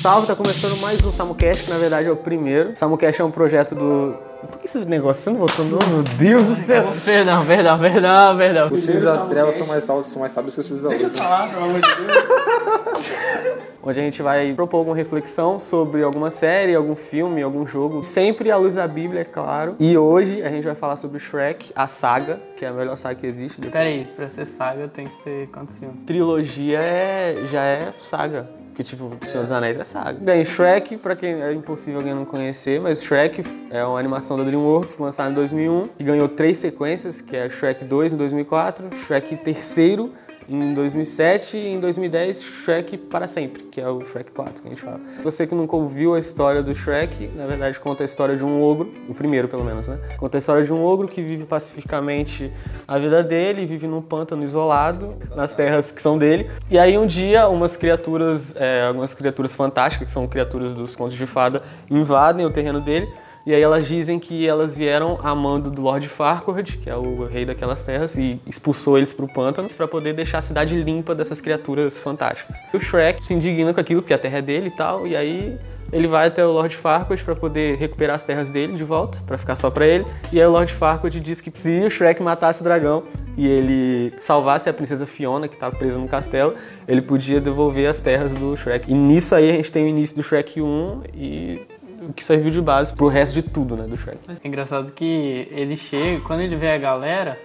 Salve, tá começando mais um SamuCast, que na verdade é o primeiro. SamuCast é um projeto do. Por que esse negócio você não botou nome? Meu Deus do céu! Perdão, perdão, perdão, perdão. Os filhos das trevas são mais, sal- são mais sábios que os filhos da luz. né? falar, pelo amor de Deus. Onde a gente vai propor alguma reflexão sobre alguma série, algum filme, algum jogo. Sempre à luz da Bíblia, é claro. E hoje a gente vai falar sobre Shrek, a saga, que é a melhor saga que existe. Peraí, pra ser saga tem que ter quantos filmes? Trilogia é, já é saga. Porque, tipo, Senhor dos Anéis é saga. Bem, Shrek, pra quem é impossível alguém não conhecer, mas Shrek é uma animação da DreamWorks lançada em 2001, que ganhou três sequências, que é Shrek 2 em 2004, Shrek terceiro em 2007 e em 2010 Shrek para sempre, que é o Shrek 4 que a gente fala. Você que nunca ouviu a história do Shrek, na verdade conta a história de um ogro, o primeiro pelo menos, né? Conta a história de um ogro que vive pacificamente a vida dele, vive num pântano isolado, nas terras que são dele. E aí um dia umas criaturas, é, algumas criaturas fantásticas, que são criaturas dos contos de fada, invadem o terreno dele. E aí elas dizem que elas vieram a mando do Lord Farquaad, que é o rei daquelas terras, e expulsou eles pro pântano para poder deixar a cidade limpa dessas criaturas fantásticas. E o Shrek se indigna com aquilo, porque a terra é dele e tal, e aí ele vai até o Lord Farquaad para poder recuperar as terras dele de volta, para ficar só para ele. E aí o Lord Farquaad diz que se o Shrek matasse o dragão e ele salvasse a princesa Fiona, que estava presa no castelo, ele podia devolver as terras do Shrek. E nisso aí a gente tem o início do Shrek 1 e o que serviu de base pro resto de tudo, né, do Shrek. É engraçado que ele chega, quando ele vê a galera,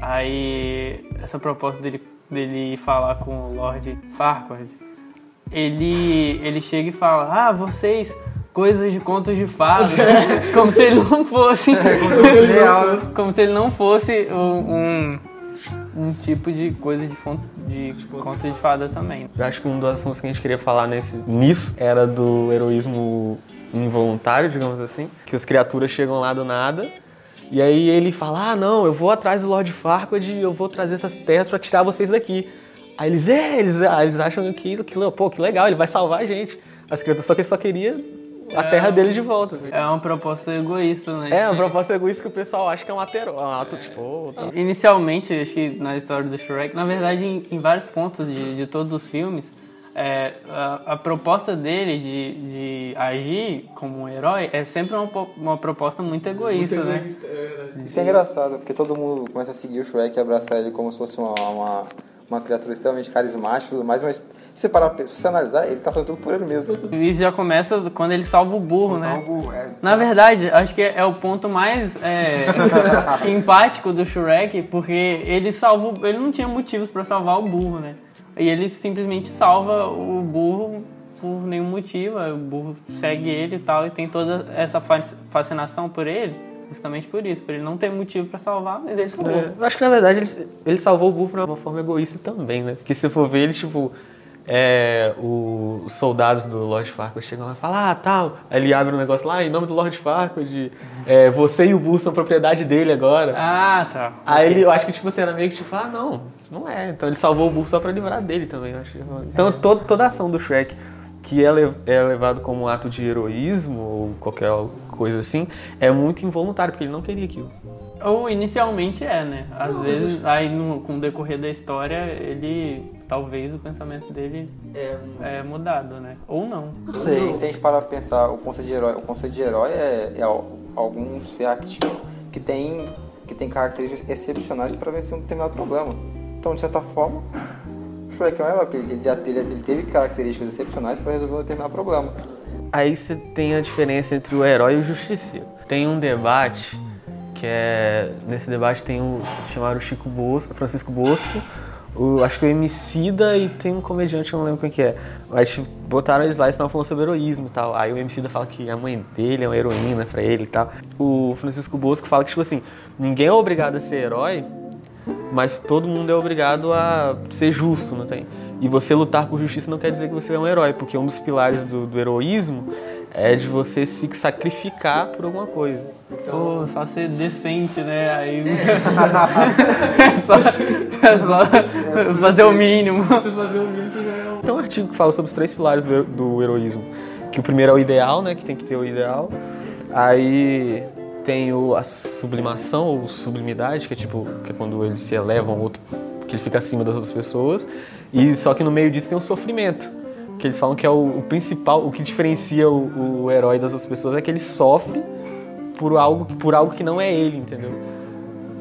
aí essa proposta dele, dele falar com o Lord Farquaad, ele, ele chega e fala, ah, vocês, coisas de contos de fadas, como se ele não fosse, como, se ele não, como se ele não fosse um, um, um tipo de coisa de, fon- de contos de fada também. Eu acho que um dos assuntos que a gente queria falar nesse, nisso era do heroísmo involuntário, digamos assim, que as criaturas chegam lá do nada. E aí ele fala: Ah, não, eu vou atrás do Lord Farquaad e eu vou trazer essas terras pra tirar vocês daqui. Aí eles, é, eles, ah, eles acham que, que, pô, que legal, ele vai salvar a gente. As criaturas só que ele só queria a terra dele de volta. É uma proposta egoísta, né? É, a proposta egoísta que o pessoal acha que é um atero, um ato, tipo, tá. Inicialmente, acho que na história do Shrek, na verdade, em, em vários pontos de, de todos os filmes, é, a, a proposta dele de, de agir como um herói é sempre uma, uma proposta muito egoísta, né? Isso é engraçado, porque todo mundo começa a seguir o Shrek e abraçar ele como se fosse uma, uma, uma criatura extremamente carismática e tudo mais, mas se você, parar, pra- se você analisar, ele tá fazendo tudo por ele mesmo. Isso já começa quando ele salva o burro, né? Algo, é, Na verdade, acho que é o ponto mais é, empático do Shrek, porque ele salva, o- ele não tinha motivos pra salvar o burro, né? E ele simplesmente salva o burro por nenhum motivo, o burro segue ele e tal, e tem toda essa fa- fascinação por ele, justamente por isso, por ele não ter motivo pra salvar, mas ele salvou. É, eu acho que na verdade ele, ele salvou o burro de uma forma egoísta também, né? Porque se for ver ele, tipo, é, o- os soldados do Lord Farquaad chegam lá e falam, ah, tal. Aí ele abre um negócio lá, em nome do Lord Farquaad, é, você e o burro são propriedade dele agora. Ah, tá. Aí ele, eu acho que tipo assim, era meio que tipo, ah, não, não é. Então ele salvou o burro só pra livrar dele também, eu acho. Então todo, toda a ação do Shrek que é, é levado como um ato de heroísmo ou qualquer coisa assim, é muito involuntário, porque ele não queria aquilo. Ou inicialmente é, né? Às vezes, aí no, com o decorrer da história, ele. Talvez o pensamento dele é mudado, né? Ou não. Não sei, se a gente parar pra pensar, o conceito de herói, o conceito de herói é, é al- algum ser ativo que tem, que tem características excepcionais para vencer um determinado problema. Então, de certa forma, o Shrek é um herói, porque ele, já teve, ele teve características excepcionais para resolver um determinado problema. Aí você tem a diferença entre o herói e o justiceiro. Tem um debate que é. Nesse debate tem o. chamaram o Chico Bosco, Francisco Bosco, o, acho que o Emicida e tem um comediante, eu não lembro quem que é. Mas tipo, botaram eles lá e estavam falando sobre heroísmo e tal. Aí o Emicida fala que a mãe dele é uma heroína pra ele e tal. O Francisco Bosco fala que, tipo assim, ninguém é obrigado a ser herói, mas todo mundo é obrigado a ser justo, não tem? E você lutar por justiça não quer dizer que você é um herói, porque um dos pilares do, do heroísmo é de você se sacrificar por alguma coisa. Pô, só ser decente, né? Aí. é só, é só fazer o mínimo. Tem um artigo que fala sobre os três pilares do, do heroísmo. Que o primeiro é o ideal, né? Que tem que ter o ideal. Aí tem o, a sublimação ou sublimidade, que é tipo, que é quando ele se eleva a um outro, que ele fica acima das outras pessoas. E só que no meio disso tem o sofrimento, que eles falam que é o, o principal, o que diferencia o, o, herói das outras pessoas é que ele sofre por algo, por algo que não é ele, entendeu?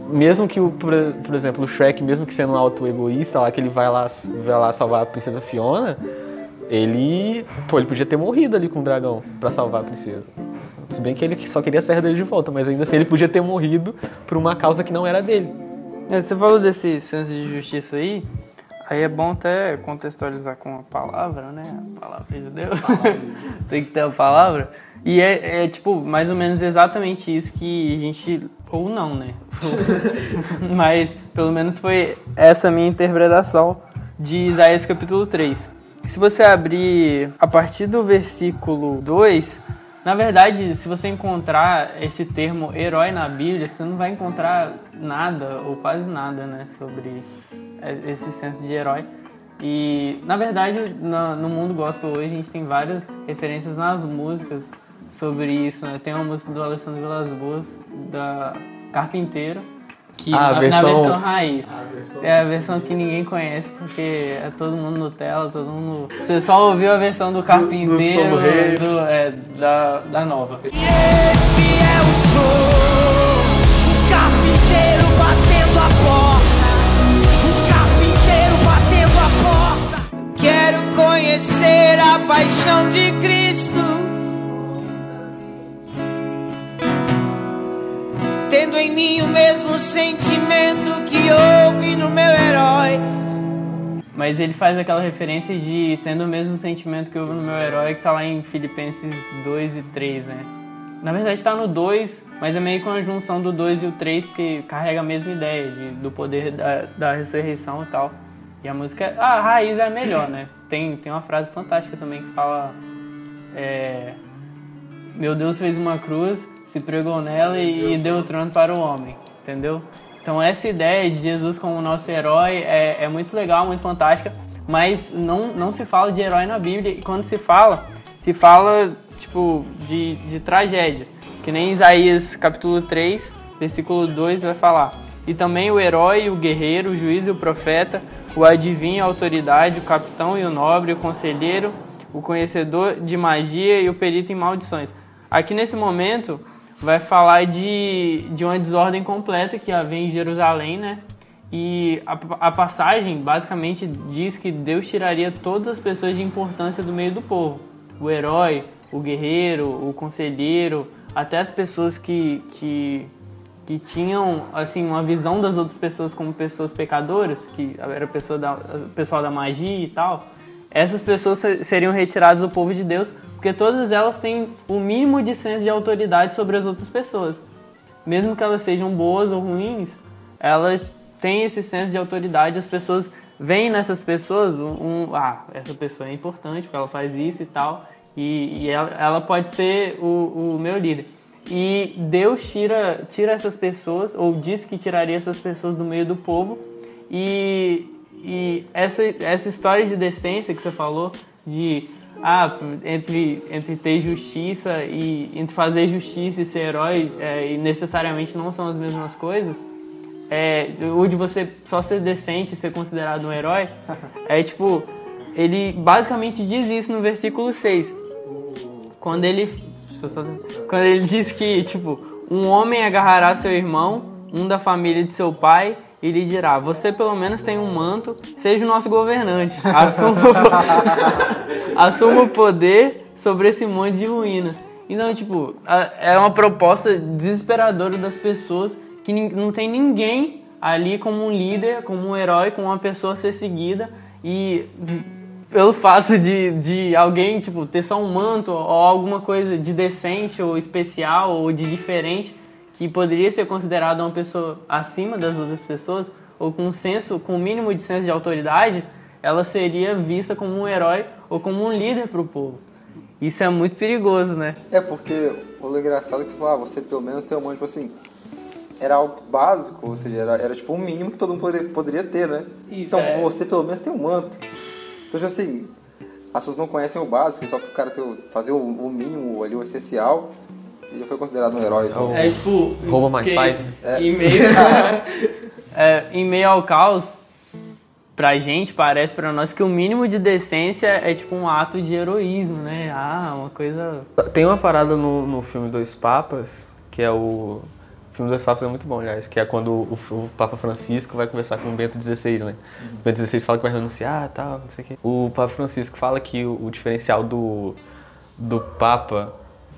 Mesmo que, o, por, por exemplo, o Shrek, mesmo que sendo um auto-egoísta lá, que ele vai lá, vai lá salvar a princesa Fiona, ele, pô, ele podia ter morrido ali com o dragão para salvar a princesa. Se bem que ele só queria sair dele de volta, mas ainda assim ele podia ter morrido por uma causa que não era dele. É, você falou desse senso de justiça aí, aí é bom até contextualizar com a palavra, né? A palavra de Deus. Tem que ter a palavra. E é, é, tipo, mais ou menos exatamente isso que a gente. Ou não, né? Mas pelo menos foi essa minha interpretação de Isaías capítulo 3. Se você abrir a partir do versículo 2, na verdade, se você encontrar esse termo herói na Bíblia, você não vai encontrar nada ou quase nada, né, sobre esse senso de herói. E na verdade, no, mundo gospel hoje a gente tem várias referências nas músicas sobre isso. Né? Tem uma música do Alessandro Vilas Boas, da Carpinteiro, que ah, na, versão... na, versão raiz. A versão... É a versão que ninguém conhece, porque é todo mundo Nutella, todo mundo. Você só ouviu a versão do Carpinteiro do, do, é, da, da nova. E esse é o som, o carpinteiro Quero conhecer a paixão de Cristo. tendo em mim o mesmo sentimento que houve no meu herói. Mas ele faz aquela referência de tendo o mesmo sentimento que houve no meu herói, que tá lá em Filipenses 2 e 3, né? Na verdade está no 2, mas é meio com a junção do 2 e o 3, porque carrega a mesma ideia de, do poder da, da ressurreição e tal. E a música, a raiz é a melhor, né? Tem, tem uma frase fantástica também que fala: é, Meu Deus fez uma cruz se pregou nela e, e deu o trono para o homem, entendeu? Então essa ideia de Jesus como nosso herói é, é muito legal, muito fantástica, mas não, não se fala de herói na Bíblia e quando se fala, se fala tipo de, de tragédia, que nem Isaías capítulo 3, versículo 2 vai falar. E também o herói, o guerreiro, o juiz e o profeta, o adivinho, a autoridade, o capitão e o nobre, o conselheiro, o conhecedor de magia e o perito em maldições. Aqui nesse momento, vai falar de, de uma desordem completa que havia em Jerusalém, né? E a, a, passagem basicamente diz que Deus tiraria todas as pessoas de importância do meio do povo. O herói, o guerreiro, o conselheiro, até as pessoas que, que, que tinham assim uma visão das outras pessoas como pessoas pecadoras, que era pessoa da, pessoal da magia e tal. Essas pessoas seriam retiradas do povo de Deus porque todas elas têm o mínimo de senso de autoridade sobre as outras pessoas. Mesmo que elas sejam boas ou ruins, elas têm esse senso de autoridade. As pessoas veem nessas pessoas um, um ah, essa pessoa é importante porque ela faz isso e tal, e, e ela, ela, pode ser o, o meu líder. E Deus tira, tira essas pessoas, ou diz que tiraria essas pessoas do meio do povo, e, e essa, essa história de decência que você falou, de ah, entre, entre ter justiça e entre fazer justiça e ser herói é, e necessariamente não são as mesmas coisas. É, o de você só ser decente e ser considerado um herói é tipo, ele basicamente diz isso no versículo 6. Quando ele quando ele diz que, tipo, um homem agarrará seu irmão, um da família de seu pai, e lhe dirá: Você pelo menos tem um manto, seja o nosso governante. Assuma, assuma o poder sobre esse monte de ruínas. Então, tipo, é uma proposta desesperadora das pessoas que não tem ninguém ali como um líder, como um herói, como uma pessoa a ser seguida. E pelo fato de, de alguém, tipo, ter só um manto ou alguma coisa de decente ou especial ou de diferente, que poderia ser considerada uma pessoa acima das outras pessoas, ou com um senso, com o um mínimo de senso de autoridade, ela seria vista como um herói ou como um líder para o povo. Isso é muito perigoso, né? É, porque o engraçado é que você falou, ah, você pelo menos tem um monte, tipo assim, era algo básico, ou seja, era, era tipo um mínimo que todo mundo poderia, poderia ter, né? Isso, então, é... você pelo menos tem um manto. Então, assim, as pessoas não conhecem o básico, só para o cara ter, fazer o, o mínimo ali, o essencial, ele foi considerado um herói. Então... É tipo. Rouba mais faz, né? É. Em, meio, é, em meio ao caos, pra gente, parece pra nós que o mínimo de decência é tipo um ato de heroísmo, né? Ah, uma coisa. Tem uma parada no, no filme Dois Papas, que é o. O filme Dois Papas é muito bom, aliás, que é quando o, o Papa Francisco vai conversar com o Bento XVI, né? O Bento XVI fala que vai renunciar e tal, não sei o quê. O Papa Francisco fala que o, o diferencial do, do Papa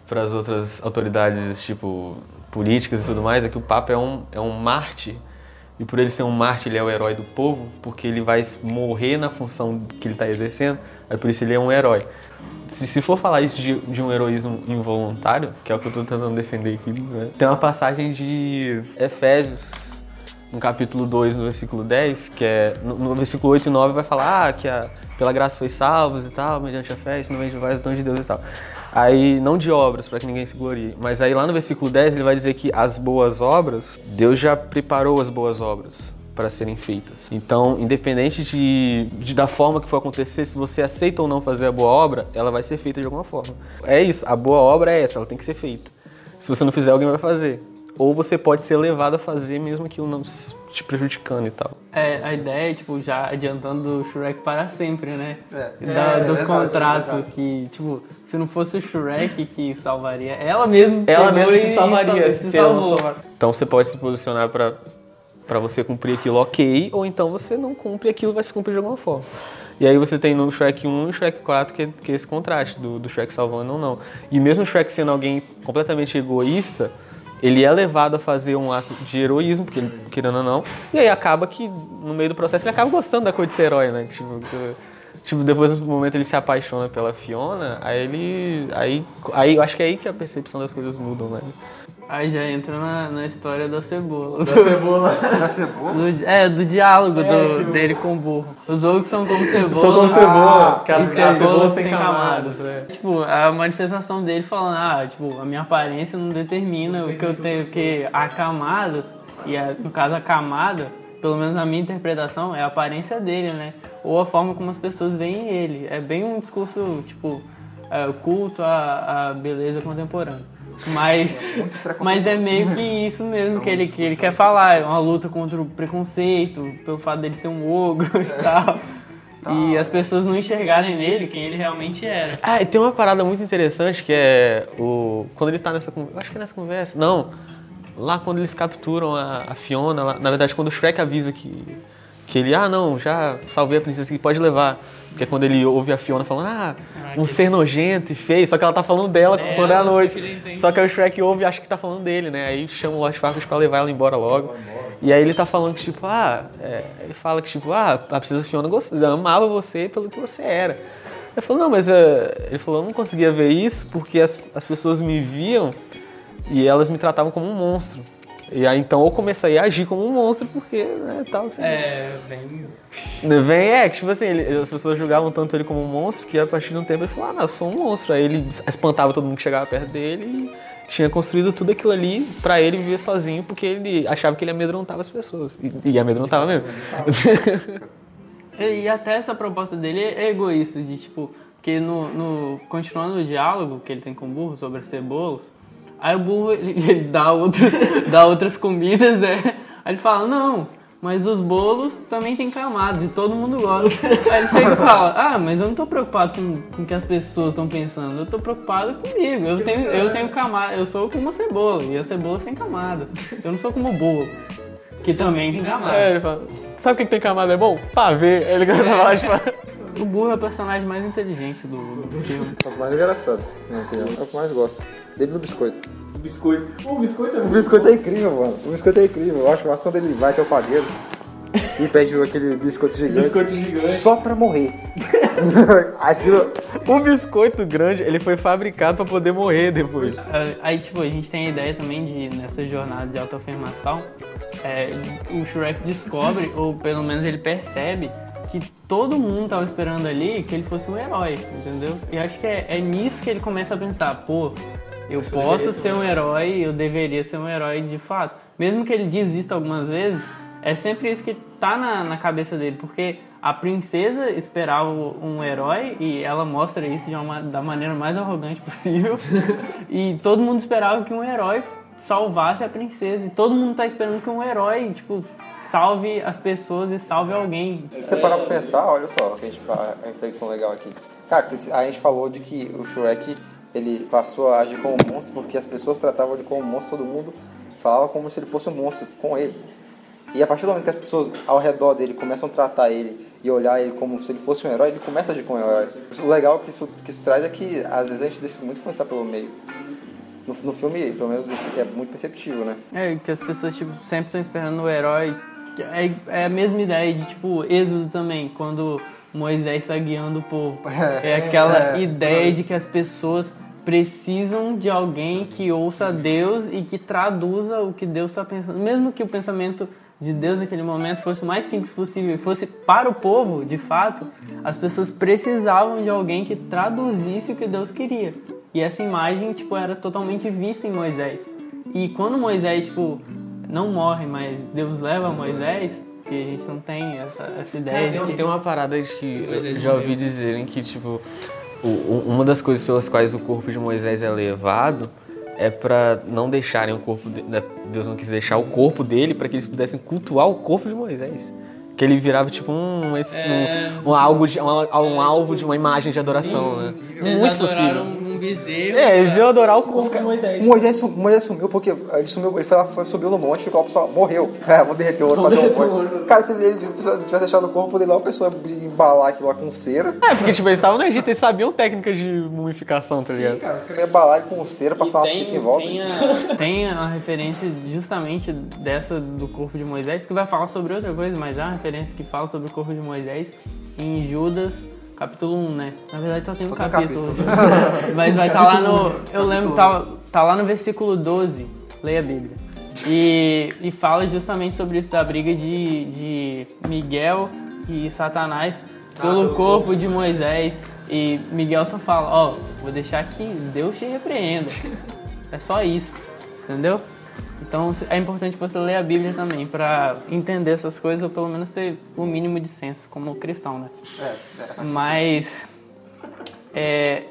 para as outras autoridades, tipo, políticas e tudo mais, é que o Papa é um, é um mártir. E por ele ser um mártir, ele é o herói do povo, porque ele vai morrer na função que ele está exercendo, aí por isso ele é um herói. Se, se for falar isso de, de um heroísmo involuntário, que é o que eu estou tentando defender aqui, né? tem uma passagem de Efésios, no capítulo 2, no versículo 10, que é. No, no versículo 8 e 9 vai falar ah, que a, pela graça sois salvos e tal, mediante a fé, isso não vem de vós, dom de Deus e tal. Aí, não de obras, para que ninguém se glorie. Mas aí lá no versículo 10 ele vai dizer que as boas obras, Deus já preparou as boas obras para serem feitas. Então, independente de, de, da forma que for acontecer, se você aceita ou não fazer a boa obra, ela vai ser feita de alguma forma. É isso, a boa obra é essa, ela tem que ser feita. Se você não fizer, alguém vai fazer. Ou você pode ser levado a fazer mesmo aquilo não te prejudicando e tal. É, a ideia é, tipo, já adiantando o Shrek para sempre, né? É. Da- É, do é verdade, contrato é verdade. que, tipo, se não fosse o Shrek que salvaria, ela mesma Ela mesma se salvaria, se se salvou. salvar. Então você pode se posicionar para para você cumprir aquilo ok, ou então você não cumpre e aquilo vai se cumprir de alguma forma. E aí você tem no Shrek 1 e no Shrek 4 que, é- que é esse contraste do, do Shrek salvando ou não. E mesmo o Shrek sendo alguém completamente egoísta, ele é levado a fazer um ato de heroísmo, porque ele, querendo ou não, e aí acaba que no meio do processo ele acaba gostando da coisa de ser herói, né? Tipo, tipo, depois do momento ele se apaixona pela Fiona, aí ele. Aí, aí eu acho que é aí que a percepção das coisas mudam, né? Aí já entra na, na história da cebola. Na cebola? Do, é, do diálogo do- dele com o burro. Os ogros são como cebola. São como cebola, que e cebolas cebolas sem camadas. camadas, né? Tipo, a manifestação dele falando, ah, tipo, a minha aparência não determina o que eu tenho, porque há camadas, e a- no caso a camada, pelo menos na minha interpretação, é a aparência dele, né? Ou a forma como as pessoas veem ele. É bem um discurso, tipo, é, culto à, à beleza contemporânea. Mas, mas é meio que isso mesmo que ele, que ele quer falar. É uma luta contra o preconceito, pelo fato dele ser um ogro e tal. E as pessoas não enxergarem nele quem ele realmente era. Ah, e tem uma parada muito interessante que é o. Quando ele tá nessa conversa. Acho que é nessa conversa. Não. Lá quando eles capturam a, a Fiona, lá- na verdade, quando o Shrek avisa que. Que ele, ah não, já salvei a princesa que pode levar. Porque é quando ele ouve a Fiona falando, ah, um ser nojento e feio, só que ela tá falando dela É, quando é a noite. Só que aí o Shrek ouve e acha que tá falando dele, né? Aí chama o Lord Farquaad pra levar ela embora logo. E aí ele tá falando que, tipo, ah, é, ele fala que, tipo, ah, a princesa Fiona gost- amava você pelo que você era. Ele falou, não, mas é, ele falou, eu não conseguia ver isso porque as, as pessoas me viam e elas me tratavam como um monstro. E aí então eu comecei a agir como um monstro porque, né, tal, assim. É, bem. Vem, é, que tipo assim, ele- as pessoas julgavam tanto ele como um monstro que a partir de um tempo ele falou, ah, não, eu sou um monstro. Aí ele espantava todo mundo que chegava perto dele e tinha construído tudo aquilo ali pra ele viver sozinho porque ele achava que ele amedrontava as pessoas. E, e amedrontava mesmo. E até essa proposta dele é egoísta, de tipo, porque no, no- continuando o diálogo que ele tem com o burro sobre as cebolas, aí o burro ele, ele dá, outras, dá outras comidas, né? Aí ele fala, não, mas os bolos também tem camadas e todo mundo gosta. Aí ele chega e fala, ah, mas eu não tô preocupado com, com o que as pessoas estão pensando, eu tô preocupado comigo. Eu tenho, eu tenho camada, eu sou como uma cebola, e a cebola sem camada. Eu não sou como o bolo, que também tem camada. É, ele fala, sabe o que que tem camada é bom? Pavê. Ele começa a falar, tipo, O burro é o personagem mais inteligente do, do filme. É o mais engraçado, na minha opinião. É o que eu mais gosto. Dele do biscoito. biscoito. O biscoito é O biscoito é incrível, mano. O biscoito é incrível. Eu acho massa quando ele vai até o padeiro e pede aquele biscoito gigante. Biscoito gigante. Só pra morrer. Aquilo. O biscoito grande, ele foi fabricado pra poder morrer depois. Ah, Aí, tipo, a gente tem a ideia também de, nessa jornada de autoafirmação, é, o Shrek descobre, ou pelo menos ele percebe, que todo mundo tava esperando ali que ele fosse um herói, entendeu? E acho que é, é nisso que ele começa a pensar, pô, eu posso ser um herói, eu deveria ser um herói de fato. Mesmo que ele desista algumas vezes, é sempre isso que tá na, na cabeça dele, porque a princesa esperava um herói e ela mostra isso de uma, da maneira mais arrogante possível. e todo mundo esperava que um herói salvasse a princesa. E todo mundo tá esperando que um herói, tipo, salve as pessoas e salve alguém. Se você parar pra pensar, olha só, a, gente, a reflexão legal aqui. Cara, a gente falou de que o Shrek ele passou a agir como um monstro porque as pessoas tratavam ele como um monstro, todo mundo falava como se ele fosse um monstro com ele. E a partir do momento que as pessoas ao redor dele começam a tratar ele e olhar ele como se ele fosse um herói, ele começa a agir como um herói. O legal que isso, que isso traz é que às vezes a gente deixa muito influenciar pelo meio. No, no filme, pelo menos, é muito perceptível, né? É, que as pessoas tipo, sempre estão esperando o herói. É, é a mesma ideia de, tipo, Êxodo também, quando Moisés está guiando o povo. É aquela É, ideia de que as pessoas precisam de alguém que ouça Deus e que traduza o que Deus está pensando. Mesmo que o pensamento de Deus naquele momento fosse o mais simples possível e fosse para o povo, de fato, as pessoas precisavam de alguém que traduzisse o que Deus queria. E essa imagem, tipo, era totalmente vista em Moisés. E quando Moisés, tipo, não morre, mas Deus leva Moisés, que a gente não tem essa, essa ideia Tem, de que... tem uma parada de que eu já ouvi dizerem que, tipo, uma das coisas pelas quais o corpo de Moisés é levado é pra não deixarem o corpo de, né, Deus não quis deixar o corpo dele pra que eles pudessem cultuar o corpo de Moisés. Que ele virava tipo um, esse- É, um, um algo de, um, um alvo de uma imagem de adoração, né? Eles Muito possível. Bezerro. É, eles iam adorar o corpo de Moisés. O Moisés, sum- Moisés sumiu porque ele sumiu, ele foi lá, foi, subiu no monte e ficou lá, pessoal, morreu. É, vou derreter o outro, fazer um monte. Cara, se ele tivesse deixado o corpo dele lá, a pessoa ia embalar aquilo lá com cera. É, porque tipo, eles estavam no Egito, eles sabiam técnicas de mumificação, tá ligado? Cara, os caras iam embalar ele com cera, passar umas fitas em volta. tem, a, tem a referência justamente dessa do corpo de Moisés, que vai falar sobre outra coisa, mas há uma referência que fala sobre o corpo de Moisés em Judas, capítulo 1, né? Na verdade só tem um Só tem um capítulo. mas vai estar lá no. Eu lembro, tá, tá lá no versículo 12. Leia a Bíblia. E, e fala justamente sobre isso da briga de, de Miguel e Satanás pelo corpo de Moisés. E Miguel só fala, ó, vou deixar que Deus te repreenda. É só isso, entendeu? Então é importante você ler a Bíblia também pra entender essas coisas ou pelo menos ter o mínimo de senso como cristão, né? Mas é,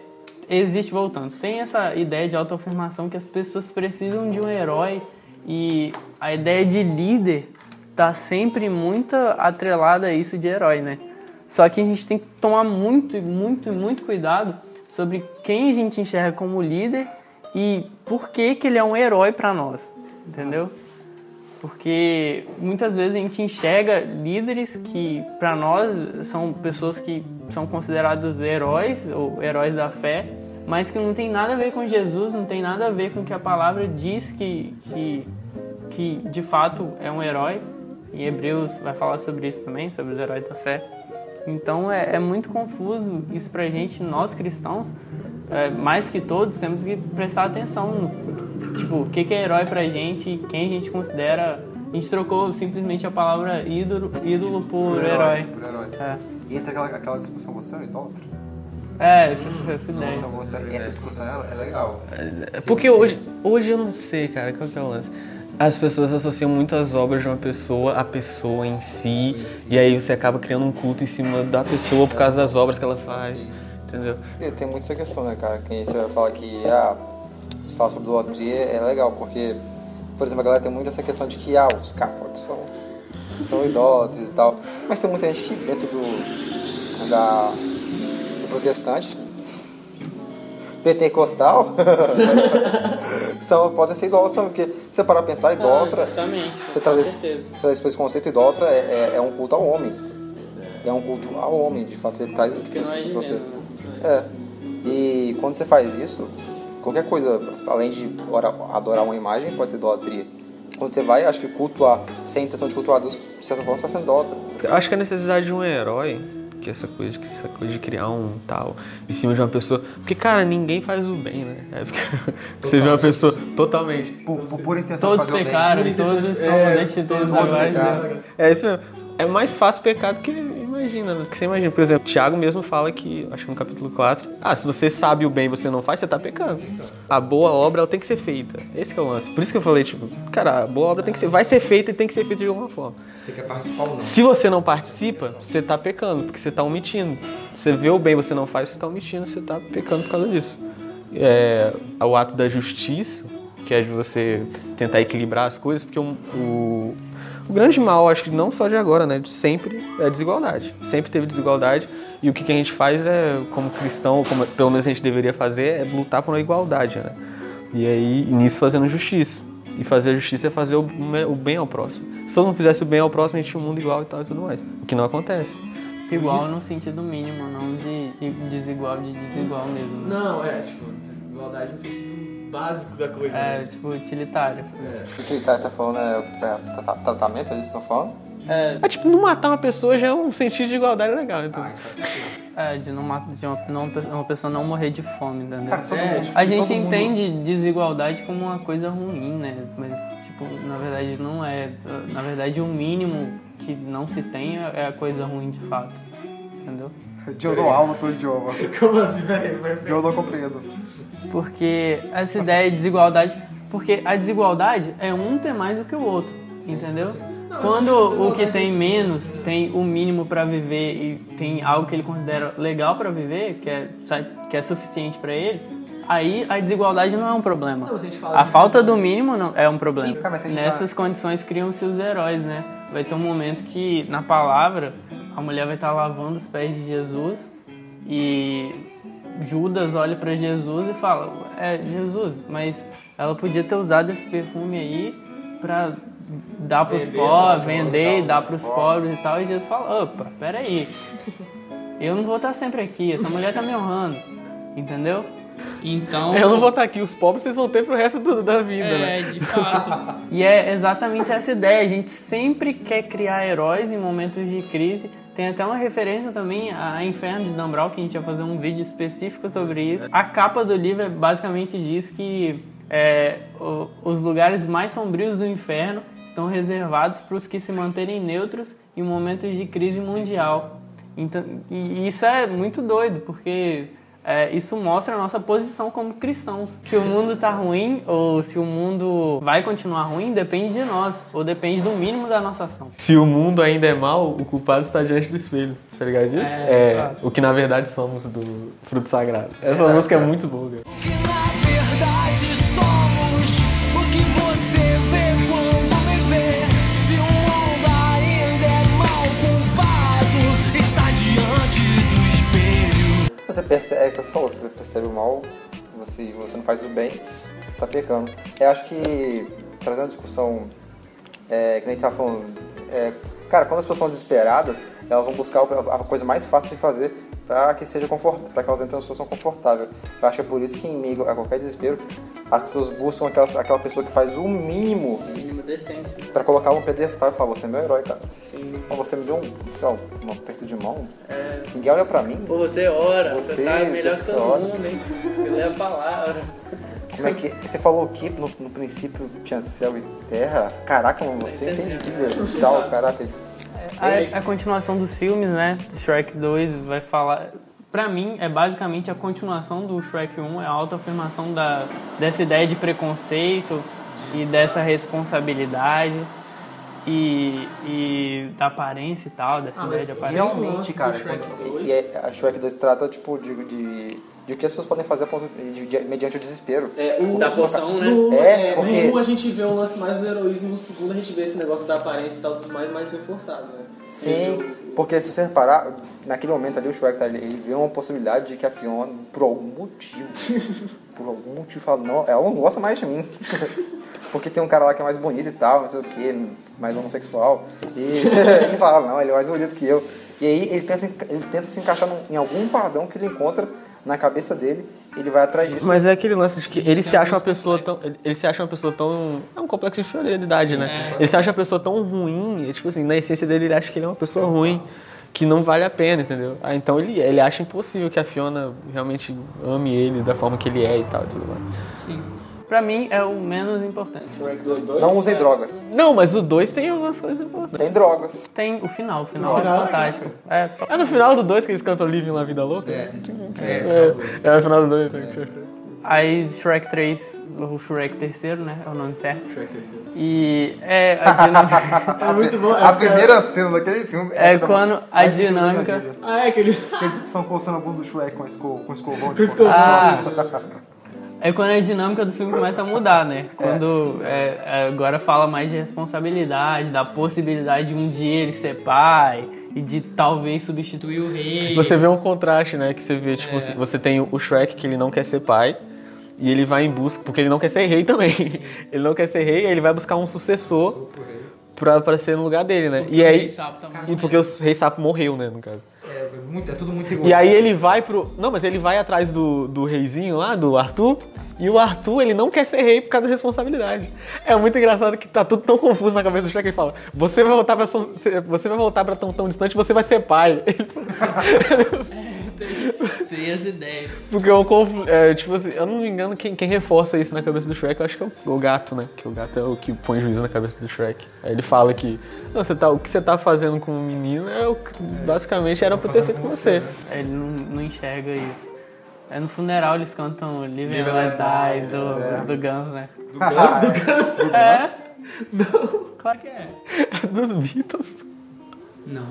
existe, voltando, tem essa ideia de autoafirmação que as pessoas precisam de um herói e a ideia de líder tá sempre muito atrelada a isso de herói, né? Só que a gente tem que tomar muito, muito, muito cuidado sobre quem a gente enxerga como líder e por que que ele é um herói para nós, entendeu? Porque muitas vezes a gente enxerga líderes que, para nós, são pessoas que são considerados heróis ou heróis da fé, mas que não tem nada a ver com Jesus, não tem nada a ver com o que a palavra diz que, que, que de fato é um herói. Em Hebreus vai falar sobre isso também, sobre os heróis da fé. Então é, é muito confuso isso pra gente, nós cristãos, é, mais que todos, temos que prestar atenção no tipo, o que, que é herói pra gente, quem a gente considera. A gente trocou simplesmente a palavra ídolo, ídolo por, herói. Por herói. É, E entra aquela, aquela discussão, você é um idólatra? é essa, essa ideia. Nossa, você, essa discussão é, é legal. É porque hoje, hoje eu não sei, cara, qual que é o lance? As pessoas associam muito as obras de uma pessoa à pessoa em si, e aí você acaba criando um culto em cima da pessoa por causa das obras que ela faz, entendeu? E tem muito essa questão, né, cara? Que você vai falar que, ah, se fala sobre idolatria é legal, porque, por exemplo, a galera tem muito essa questão de que, ah, os católicos são, são idólatras e tal. Mas tem muita gente que dentro do, da, do protestante, pentecostal, são, podem ser idólatras, porque se você parar pra pensar, idólatra, Ah, justamente, você com traz, certeza. você traz esse conceito idólatra, é, é, é um culto ao homem. É um culto ao homem, de fato, você traz o que é você. né? É. E quando você faz isso, qualquer coisa, além de ora- adorar uma imagem, pode ser idolatria. Quando você vai, acho que cultuar, sem intenção de cultuar Deus, de certa forma, você está sendo idólatra. Eu acho que a necessidade de um herói, que essa coisa, que essa coisa de criar um tal em cima de uma pessoa. Porque, cara, ninguém faz o bem, né? É porque você vê uma pessoa totalmente. Por, por pura intenção Todos pecaram, todos estão destituídos agora. É isso mesmo. É mais fácil pecado que imagina, né? que você imagina. Por exemplo, Tiago mesmo fala que, acho que no capítulo 4, ah, se você sabe o bem e você não faz, você tá pecando. A boa obra ela tem que ser feita. Esse é o lance. Por isso que eu falei, tipo, cara, a boa obra tem que ser, vai ser feita e tem que ser feita de alguma forma. Você quer participar ou não? Se você não participa, você tá pecando, porque você tá omitindo. Você vê o bem e você não faz, você tá omitindo, você tá pecando por causa disso. É, o ato da justiça, que é de você tentar equilibrar as coisas, porque o, o, o grande mal, acho que não só de agora, né? De sempre é a desigualdade. Sempre teve desigualdade. E o que, que a gente faz é, como cristão, como pelo menos a gente deveria fazer, é lutar por uma igualdade, né? E aí, nisso fazendo justiça. E fazer a justiça é fazer o, bem ao próximo. Se todo mundo fizesse o bem ao próximo, a gente tinha um mundo igual e tal e tudo mais. O que não acontece. Igual no sentido mínimo, não de desigual de desigual mesmo. né? Não, é, tipo, desigualdade no sentido básico da coisa. É, tipo, utilitário. O que tá, você tá falando é, é tra- tratamento, eles estão falando? É, É tipo, não matar uma pessoa já é um sentido de igualdade legal, então. é de, não, de uma, não, uma pessoa não morrer de fome, entendeu? Cara, É, mundo- A gente todo mundo- entende desigualdade como uma coisa ruim, né? Mas, tipo, na verdade não é. Na verdade, o mínimo que não se tem é a coisa ruim de fato. Entendeu? Eu dou aula pro idioma. Como assim, velho? Eu não compreendo. Porque essa ideia de desigualdade. Porque a desigualdade é um ter mais do que o outro, entendeu? Quando o que tem menos tem o mínimo pra viver e tem algo que ele considera legal pra viver, que é, que é suficiente pra ele, aí a desigualdade não é um problema. Não, a A falta do mínimo não é um problema. Gente Nessas condições criam-se os heróis, né? Vai ter um momento que na palavra a mulher vai estar lavando os pés de Jesus e Judas olha pra Jesus e fala: É, Jesus, mas ela podia ter usado esse perfume aí pra dar pros Vender pobres, vender, dar pros pros pobres e tal. E Jesus fala: opa, peraí. Eu não vou estar sempre aqui, essa mulher tá me honrando. Entendeu? Então. Eu não vou estar aqui, os pobres vocês vão ter pro resto do- da vida, né? É, de fato. e é exatamente essa ideia. A gente sempre quer criar heróis em momentos de crise. Tem até uma referência também a Inferno de Dan Brown, que a gente vai fazer um vídeo específico sobre isso. A capa do livro basicamente diz que é, o- os lugares mais sombrios do inferno estão reservados para os que se manterem neutros em momentos de crise mundial. Então, e isso é muito doido, porque é, isso mostra a nossa posição como cristãos. Se o mundo tá ruim ou se o mundo vai continuar ruim, depende de nós, ou depende do mínimo da nossa ação. Se o mundo ainda é mal, o culpado está diante do espelho. Tá ligado disso? É, É, o que na verdade somos do fruto sagrado. Essa música é muito boa, cara. Você percebe, é você falou, você percebe o mal, você, você não faz o bem, tá pecando. Eu acho que, trazendo a discussão, é, que a gente tava falando, é, cara, quando as pessoas são desesperadas, elas vão buscar a coisa mais fácil de fazer para que seja confortável, para que elas entrem numa situação confortável. Eu acho que é por isso que em meio a qualquer desespero, as pessoas buscam aquela, aquela pessoa que faz o mínimo Mínimo decente. para colocar um pedestal e falar, você é meu herói, cara. Sim. Você me deu um, sei lá, um aperto de mão. Ninguém olha pra mim. Pô, você ora, Você- você, tá melhor que todo ora. mundo, hein? Você lê a palavra. Como é que. Você falou que no, no princípio tinha céu e terra? Caraca, mano, você entende Bíblia e tal, caraca. A, a continuação dos filmes, né? Do Shrek 2 vai falar. Pra mim, é basicamente a continuação do Shrek 1, é a autoafirmação da, dessa ideia de preconceito e dessa responsabilidade e, e da aparência e tal, dessa ideia de aparência. Realmente, cara. quando- e é, a Shrek 2 trata, tipo, de, de, de o que as pessoas podem fazer de- de- mediante o desespero. É, o, Da poção, né? No, É, é, porque- no a gente vê um lance mais do heroísmo, no segundo a gente vê esse negócio da aparência e tal, tudo mais, mais reforçado, né? Sim, porque se você reparar, naquele momento ali o Shrek tá, ele, ele vê uma possibilidade de que a Fiona, por algum motivo, por algum motivo, fala, não, ela não gosta mais de mim. Porque tem um cara lá que é mais bonito e tal, não sei o que, mais homossexual. E ele fala, não, ele é mais bonito que eu. E aí ele tenta, se- ele tenta se encaixar num- em algum padrão que ele encontra na cabeça dele, ele vai atrás disso. Mas é aquele lance de que ele se acha uma pessoa tão. Ele, ele se acha uma pessoa tão. É um complexo de inferioridade, né? Ele se acha uma pessoa tão ruim, e, tipo assim, na essência dele ele acha que ele é uma pessoa ruim, que não vale a pena, entendeu? Ah, então ele, ele acha impossível que a Fiona realmente ame ele da forma que ele é e tal e tudo mais. Sim. Pra mim, é o menos importante. Não usem drogas. Não, mas o 2 tem algumas coisas importantes. Tem drogas. Tem o final, o final, final é é fantástico. É, só... É no final do 2 que eles cantam Living La Vida Louca? É, é, é no final do 2. Aí Shrek 3, o Shrek terceiro, né? É o nome certo. E é a dinâmica. É muito bom. A primeira cena daquele filme É essa da- quando a mais da dinâmica. vida. Ah, é aquele. Eles estão coçando a bunda do Shrek com, esco, com escovão de Com escovão. Ah, É quando a dinâmica do filme começa a mudar, né? Quando é, é, agora fala mais de responsabilidade, da possibilidade de um dia ele ser pai e de talvez substituir o rei. Você vê um contraste, né? Que você vê, tipo, assim, você tem o Shrek que ele não quer ser pai. E ele vai em busca, porque ele não quer ser rei também. ele não quer ser rei, aí ele vai buscar um sucessor pra, pra ser no lugar dele, né? Porque e o aí. rei sapo tá e porque o rei sapo morreu, né, no caso. É, muito, é tudo muito igual. E aí ele vai pro. Não, mas ele vai atrás do, do reizinho lá, do Arthur. E o Arthur, ele não quer ser rei por causa da responsabilidade. É muito engraçado que tá tudo tão confuso na cabeça do Shrek. Ele fala: Você vai voltar pra, você vai voltar pra tão, tão distante, você vai ser pai. Tem as ideias. Porque é um confl- é, tipo assim, eu não me engano, quem, quem reforça isso na cabeça do Shrek, eu acho que é o, o gato, né? Que o gato é o que põe juízo na cabeça do Shrek. Aí ele fala que não, você tá, o que você tá fazendo com o menino é o que basicamente era pra ter feito com você. Ele não, não enxerga isso. É no funeral eles cantam Live and Let Die do, do Guns, né? Do Gus, do Gus. É? Não. Claro que é. É dos Beatles. Não.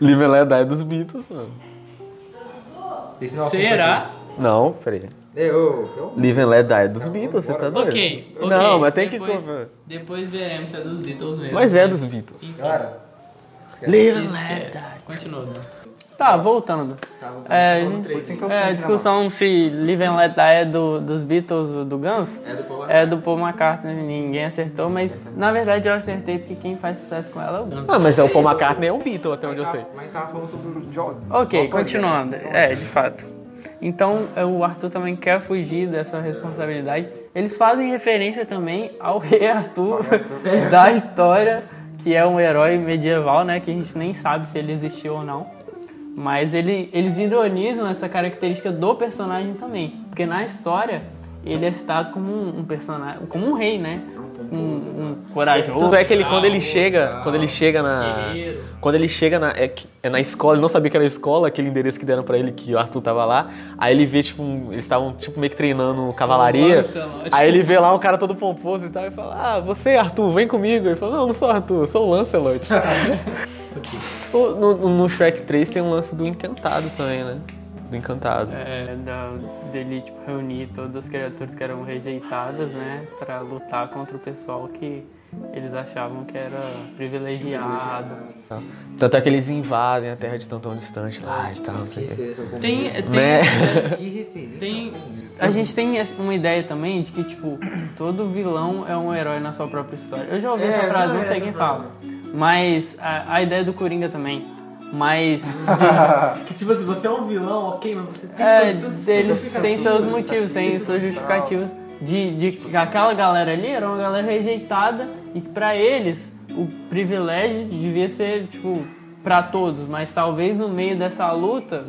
Live and Let Die é dos Beatles, mano. Esse não é o assunto Será? Não, peraí. aqui. Eu, eu, Live and Let Die é dos Beatles, você tá doido? Ok, ok. Não, mas tem que... depois, conver- Depois veremos se é dos Beatles mesmo. Mas é dos Beatles. cara, Live and. Let Die. Continua. Dan. Tá, voltando. É, gente- Depois tem que eu é, a sempre discussão se Live and Let Die é do, dos Beatles ou do Guns é do Paul McCartney. Ninguém acertou, mas na verdade eu acertei porque quem faz sucesso com ela é o Guns. Ah, mas é o Paul McCartney é um Beatle, até onde eu sei. Mas tava falando sobre o John. Ok, continuando. É, de fato. Então, é, o Arthur também quer fugir dessa responsabilidade. Eles fazem referência também ao rei Arthur da história, que é um herói medieval, né? Que a gente nem sabe se ele existiu ou não. Mas ele, eles ironizam essa característica do personagem também. Porque na história, ele é citado como um, um personagem, como um rei, né? Um, um corajoso. Tanto é que ele, quando ele chega, quando ele chega na... Guerreiro. Quando ele chega na, é, é na escola, ele não sabia que era escola, aquele endereço que deram pra ele, que o Arthur tava lá. Aí ele vê, tipo, um- eles estavam, tipo, meio que treinando cavalaria. Aí ele vê lá um cara todo pomposo e tal, e fala, ah, você, Arthur, vem comigo. Ele fala, não, não sou Arthur, eu sou o Lancelot. No, no Shrek 3 tem um lance do encantado também, né? Do encantado. É, da, dele tipo, reunir todas as criaturas que eram rejeitadas, né, para lutar contra o pessoal que eles achavam que era privilegiado. Tanto é que eles invadem a terra de tão tão distante lá e tal, não sei o quê. Tem, tem, Né? Que tem, a gente tem uma ideia também de que tipo todo vilão é um herói na sua própria história. Eu já ouvi É, essa frase, não, sei quem fala, mas a, a ideia do Coringa também. Mas Que tipo assim, você é um vilão, ok, mas você É, eles têm seus motivos, têm suas justificativas. De, de que aquela galera ali era uma galera rejeitada e que pra eles o privilégio devia ser, tipo, pra todos, mas talvez no meio dessa luta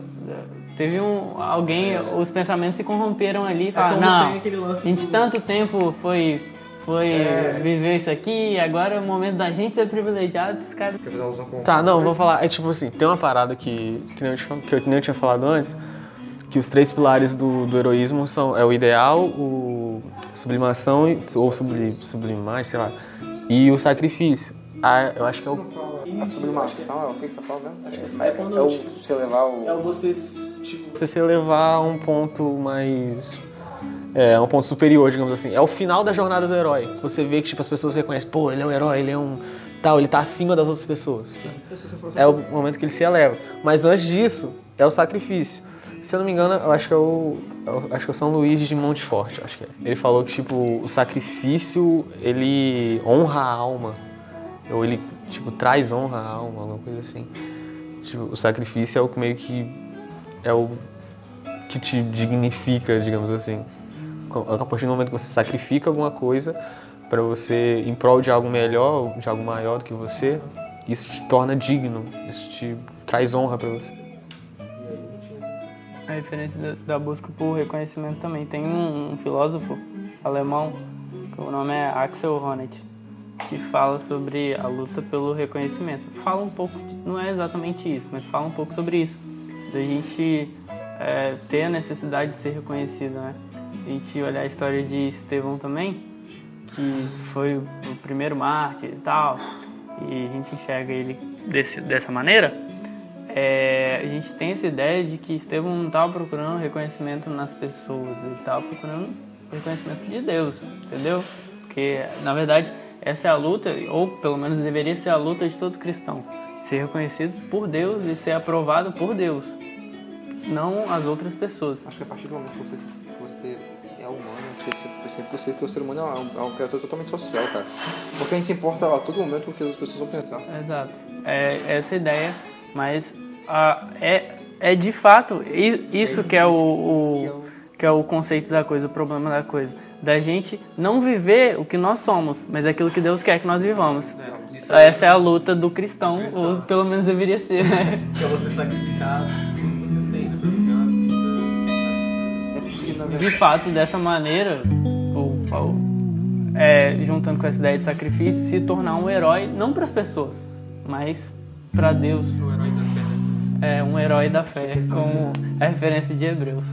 teve um alguém, os pensamentos se corromperam ali e falaram, como não, tem aquele lance a gente do- tanto tempo foi foi viver isso aqui, agora é o momento da gente ser privilegiado, esses caras Quer fazer alusão com Tá, não, vou falar. É tipo assim, tem uma parada que, que, nem eu, que eu nem eu tinha falado antes, que os três pilares do, do heroísmo são é o ideal, o sublimação, e- ou subli, sublimar, sei lá, e o sacrifício. Ah, eu acho que é o. A sublimação é o que você fala mesmo? Acho que é, é o você levar o. você, tipo, você se elevar a um ponto mais. É, um ponto superior, digamos assim. É o final da jornada do herói. Você vê que tipo, as pessoas reconhecem, pô, ele é um herói, ele é um. Tal, ele tá acima das outras pessoas. É o momento que ele se eleva. Mas antes disso, é o sacrifício. Se eu não me engano, eu acho que é o. acho que é o São Luís de Monteforte, acho que é. Ele falou que, tipo, o sacrifício, ele honra a alma. Ou ele, tipo, traz honra à alma, alguma coisa assim. Tipo, o sacrifício é o que meio que. É o que te dignifica, digamos assim. A partir do momento que você sacrifica alguma coisa para você, em prol de algo melhor, de algo maior do que você, isso te torna digno, isso te traz honra para você. A referência da, da busca por reconhecimento também. Tem um, um filósofo alemão, que o nome é Axel Honneth, que fala sobre a luta pelo reconhecimento. Fala um pouco, de- não é exatamente isso, mas fala um pouco sobre isso. Da gente é, ter a necessidade de ser reconhecido, né? A gente olhar a história de Estevão também, que foi o primeiro mártir e tal, e a gente enxerga ele desse, dessa maneira, é, a gente tem essa ideia de que Estevão não estava procurando reconhecimento nas pessoas, ele estava procurando reconhecimento de Deus, entendeu? Porque, na verdade, essa é a luta, ou pelo menos deveria ser a luta de todo cristão. Ser reconhecido por Deus e ser aprovado por Deus, não as outras pessoas. Acho que a partir do momento que você, você é humano, isso isso é impossível, porque o ser humano é um, é um criatura totalmente social, cara. Porque a gente se importa a todo momento com o que as pessoas vão pensar. Exato. É essa a ideia, mas ah, é, é de fato isso que é o, o- que é o conceito da coisa, o problema da coisa. Da gente não viver o que nós somos, mas aquilo que Deus quer que nós vivamos. Essa é a luta do cristão, ou pelo menos deveria ser, né? Que é você sacrificar De fato, dessa maneira, o, o- é, juntando com essa ideia de sacrifício, se tornar um herói, não para as pessoas, mas para Deus. O herói da fé. É um herói da fé, como a referência de Hebreus.